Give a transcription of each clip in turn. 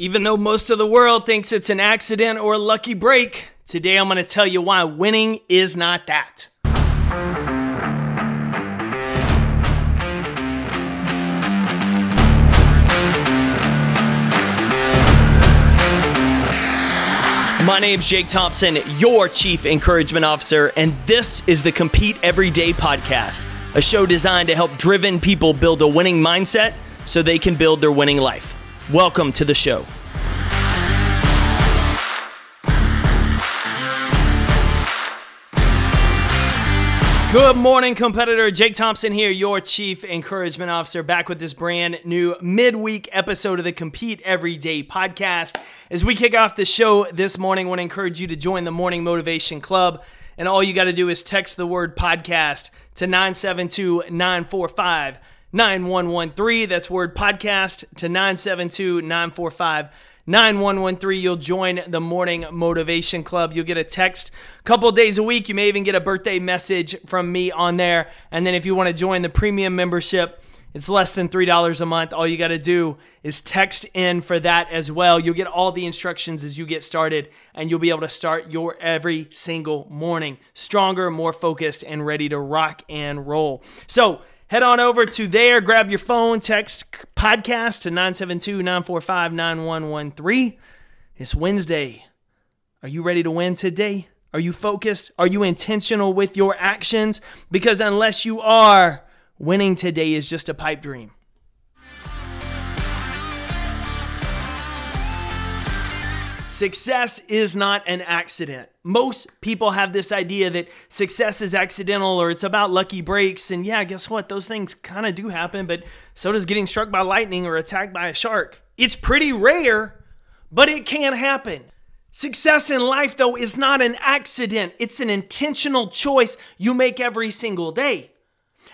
Even though most of the world thinks it's an accident or a lucky break, today I'm going to tell you why winning is not that. My name's Jake Thompson, your Chief Encouragement Officer, and this is the Compete Everyday podcast, a show designed to help driven people build a winning mindset so they can build their winning life. Welcome to the show. Good morning, competitor. Jake Thompson here, your Chief Encouragement Officer, back with this brand new midweek episode of the Compete Everyday podcast. As we kick off the show this morning, I want to encourage you to join the Morning Motivation Club. And all you got to do is text the word podcast to 972 945 9113. That's word podcast to 972 945 9113. You'll join the Morning Motivation Club. You'll get a text a couple days a week. You may even get a birthday message from me on there. And then if you want to join the premium membership, it's less than $3 a month. All you got to do is text in for that as well. You'll get all the instructions as you get started, and you'll be able to start your every single morning stronger, more focused, and ready to rock and roll. So, head on over to there, grab your phone, text podcast to 972 945 9113. It's Wednesday. Are you ready to win today? Are you focused? Are you intentional with your actions? Because unless you are, winning today is just a pipe dream. Success is not an accident. Most people have this idea that success is accidental or it's about lucky breaks. And yeah, guess what? Those things kind of do happen, but so does getting struck by lightning or attacked by a shark. It's pretty rare, but it can happen. Success in life, though, is not an accident, it's an intentional choice you make every single day.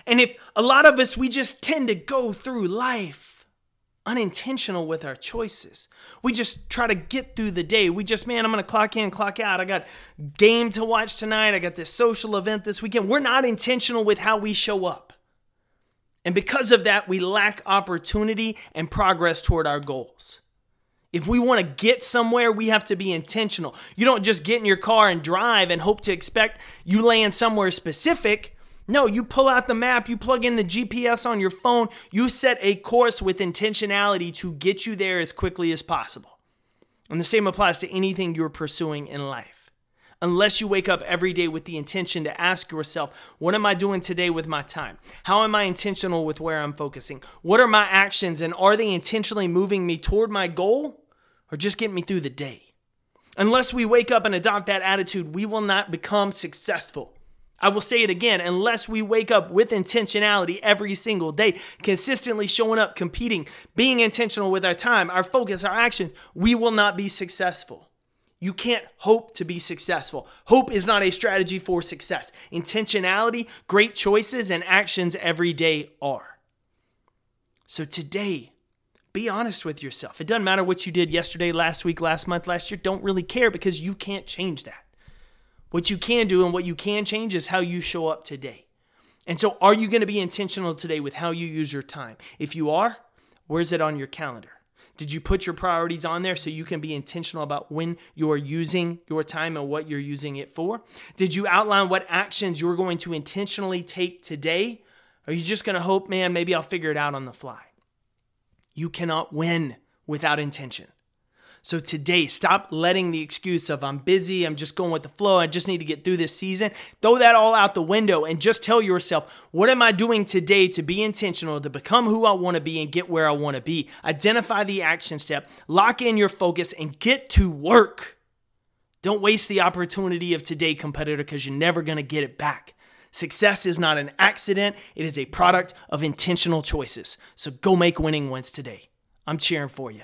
And if a lot of us, we just tend to go through life unintentional with our choices. We just try to get through the day. We just, man, I'm going to clock in, clock out. I got game to watch tonight. I got this social event this weekend. We're not intentional with how we show up. And because of that, we lack opportunity and progress toward our goals. If we want to get somewhere, we have to be intentional. You don't just get in your car and drive and hope to expect you land somewhere specific. No, you pull out the map, you plug in the GPS on your phone, you set a course with intentionality to get you there as quickly as possible. And the same applies to anything you're pursuing in life. Unless you wake up every day with the intention to ask yourself, what am I doing today with my time? How am I intentional with where I'm focusing? What are my actions and are they intentionally moving me toward my goal or just getting me through the day? Unless we wake up and adopt that attitude, we will not become successful. I will say it again unless we wake up with intentionality every single day, consistently showing up, competing, being intentional with our time, our focus, our actions, we will not be successful. You can't hope to be successful. Hope is not a strategy for success. Intentionality, great choices, and actions every day are. So today, be honest with yourself. It doesn't matter what you did yesterday, last week, last month, last year. Don't really care because you can't change that. What you can do and what you can change is how you show up today. And so, are you going to be intentional today with how you use your time? If you are, where's it on your calendar? Did you put your priorities on there so you can be intentional about when you're using your time and what you're using it for? Did you outline what actions you're going to intentionally take today? Are you just going to hope, man, maybe I'll figure it out on the fly? You cannot win without intention. So today, stop letting the excuse of I'm busy, I'm just going with the flow, I just need to get through this season. Throw that all out the window and just tell yourself, what am I doing today to be intentional, to become who I want to be and get where I want to be? Identify the action step, lock in your focus, and get to work. Don't waste the opportunity of today, competitor, because you're never going to get it back. Success is not an accident, it is a product of intentional choices. So go make winning wins today. I'm cheering for you.